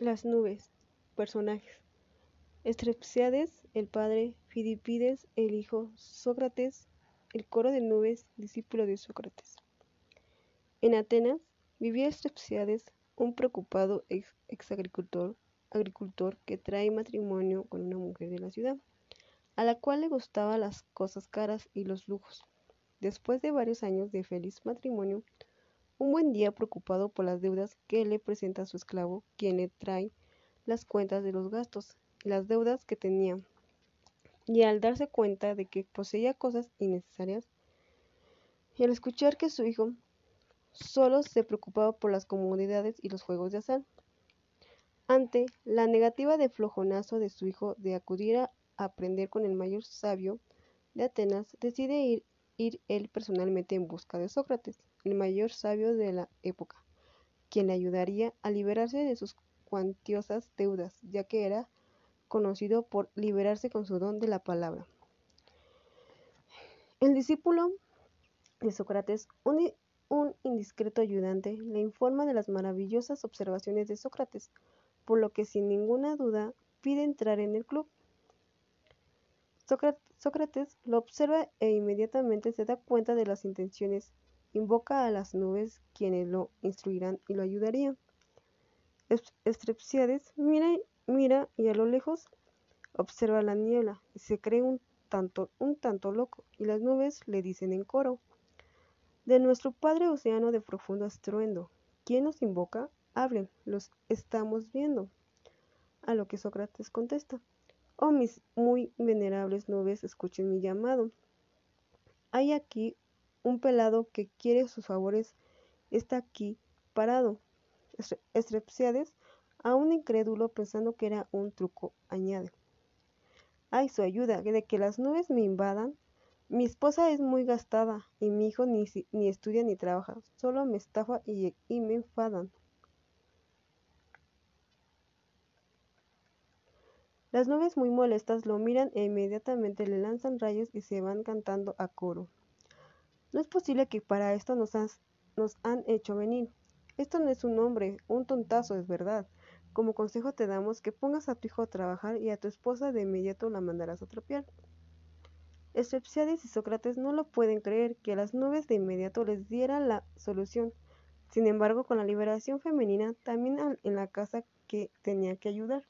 Las nubes. Personajes. Estrepsiades, el padre, Fidipides, el hijo, Sócrates, el coro de nubes, discípulo de Sócrates. En Atenas vivía Estrepsiades, un preocupado ex, agricultor, agricultor que trae matrimonio con una mujer de la ciudad, a la cual le gustaban las cosas caras y los lujos. Después de varios años de feliz matrimonio, un buen día preocupado por las deudas que le presenta su esclavo, quien le trae las cuentas de los gastos y las deudas que tenía, y al darse cuenta de que poseía cosas innecesarias, y al escuchar que su hijo solo se preocupaba por las comodidades y los juegos de azar, ante la negativa de flojonazo de su hijo de acudir a aprender con el mayor sabio de Atenas, decide ir, él personalmente en busca de Sócrates, el mayor sabio de la época, quien le ayudaría a liberarse de sus cuantiosas deudas, ya que era conocido por liberarse con su don de la palabra. El discípulo de Sócrates, un, un, indiscreto ayudante, le informa de las maravillosas observaciones de Sócrates, por lo que sin ninguna duda pide entrar en el club. Sócrates lo observa e inmediatamente se da cuenta de las intenciones, invoca a las nubes quienes lo instruirán y lo ayudarían. Estrepsiades mira, mira y a lo lejos observa la niebla y se cree un tanto, un tanto loco, y las nubes le dicen en coro, de nuestro Padre Océano de profundo estruendo, ¿quién nos invoca? Hablen, los estamos viendo. A lo que Sócrates contesta, oh mis muy venerables nubes, escuchen mi llamado. Hay aquí un pelado que quiere sus favores, está aquí parado. Estrepsiades, aún incrédulo pensando que era un truco, añade. Ay, su ayuda, de que las nubes me invadan. Mi esposa es muy gastada y mi hijo ni, ni estudia ni trabaja, solo me estafa y, y me enfadan. Las nubes muy molestas lo miran e inmediatamente le lanzan rayos y se van cantando a coro. No es posible que para esto nos, han hecho venir. Esto no es un hombre, un tontazo, es verdad. Como consejo te damos que pongas a tu hijo a trabajar y a tu esposa de inmediato la mandarás a tropear. Estrepsiades y Sócrates no lo pueden creer que las nubes de inmediato les diera la solución. Sin embargo, con la liberación femenina, también en la casa que tenía que ayudar.